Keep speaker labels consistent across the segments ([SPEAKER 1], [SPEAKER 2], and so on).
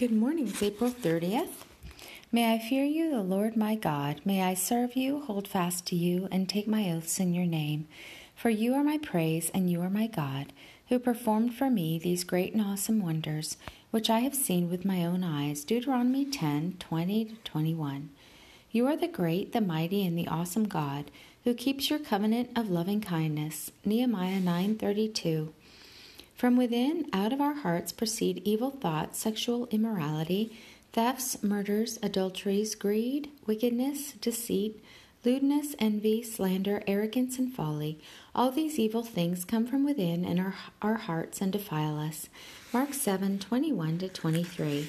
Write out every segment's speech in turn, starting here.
[SPEAKER 1] Good morning. It's April 30th. May I fear you, the Lord my God. May I serve you, hold fast to you, and take my oaths in your name. For you are my praise, and you are my God, who performed for me these great and awesome wonders, which I have seen with my own eyes. Deuteronomy 10 20 to 21. You are the great, the mighty, and the awesome God, who keeps your covenant of loving kindness. Nehemiah 9 32. From within, out of our hearts proceed evil thoughts, sexual immorality, thefts, murders, adulteries, greed, wickedness, deceit, lewdness, envy, slander, arrogance, and folly. All these evil things come from within and our, our hearts and defile us. Mark 7 21 to 23.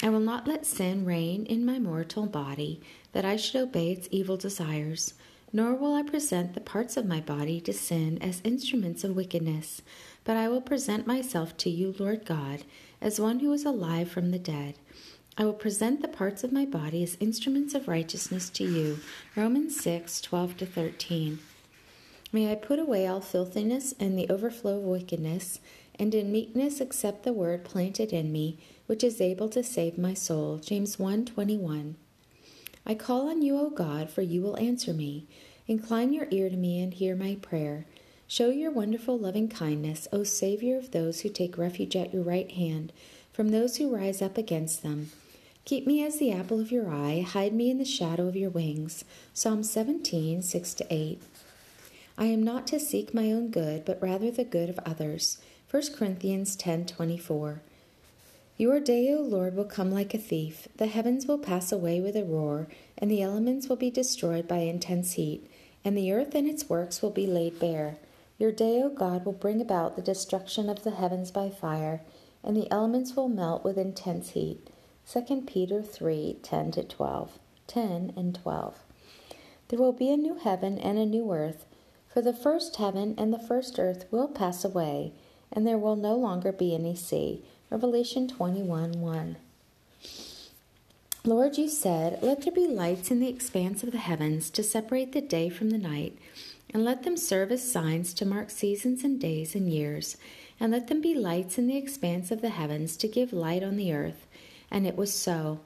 [SPEAKER 1] I will not let sin reign in my mortal body, that I should obey its evil desires nor will I present the parts of my body to sin as instruments of wickedness, but I will present myself to you, Lord God, as one who is alive from the dead. I will present the parts of my body as instruments of righteousness to you. Romans 6 12 to 13. May I put away all filthiness and the overflow of wickedness, and in meekness accept the word planted in me, which is able to save my soul. James 1 21. I call on you, O God, for you will answer me. Incline your ear to me and hear my prayer. Show your wonderful loving kindness, O Savior of those who take refuge at your right hand, from those who rise up against them. Keep me as the apple of your eye, hide me in the shadow of your wings. Psalm 17, 6 8. I am not to seek my own good, but rather the good of others. 1 Corinthians 10 24. Your day, O Lord, will come like a thief. The heavens will pass away with a roar, and the elements will be destroyed by intense heat, and the earth and its works will be laid bare. Your day, O God, will bring about the destruction of the heavens by fire, and the elements will melt with intense heat. 2 Peter 3 10 to 12. 10 and 12. There will be a new heaven and a new earth, for the first heaven and the first earth will pass away, and there will no longer be any sea. Revelation 21 1. Lord, you said, Let there be lights in the expanse of the heavens to separate the day from the night, and let them serve as signs to mark seasons and days and years, and let them be lights in the expanse of the heavens to give light on the earth. And it was so.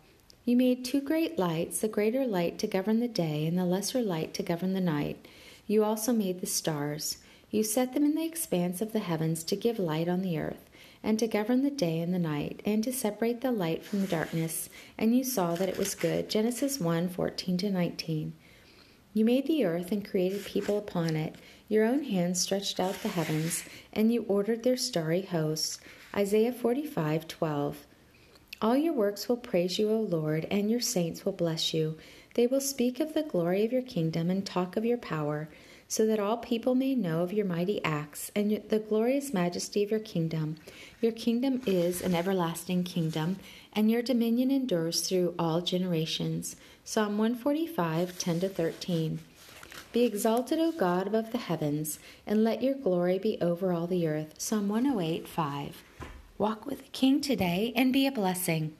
[SPEAKER 1] You made two great lights, the greater light to govern the day, and the lesser light to govern the night. You also made the stars. You set them in the expanse of the heavens to give light on the earth and to govern the day and the night, and to separate the light from the darkness. And you saw that it was good. Genesis 1 14 to 19. You made the earth and created people upon it. Your own hand stretched out the heavens, and you ordered their starry hosts. Isaiah 45 12. All your works will praise you, O Lord, and your saints will bless you. They will speak of the glory of your kingdom and talk of your power so that all people may know of your mighty acts and the glorious majesty of your kingdom. Your kingdom is an everlasting kingdom, and your dominion endures through all generations. Psalm 145, 10 13. Be exalted, O God, above the heavens, and let your glory be over all the earth. Psalm 108, 5. Walk with the King today and be a blessing.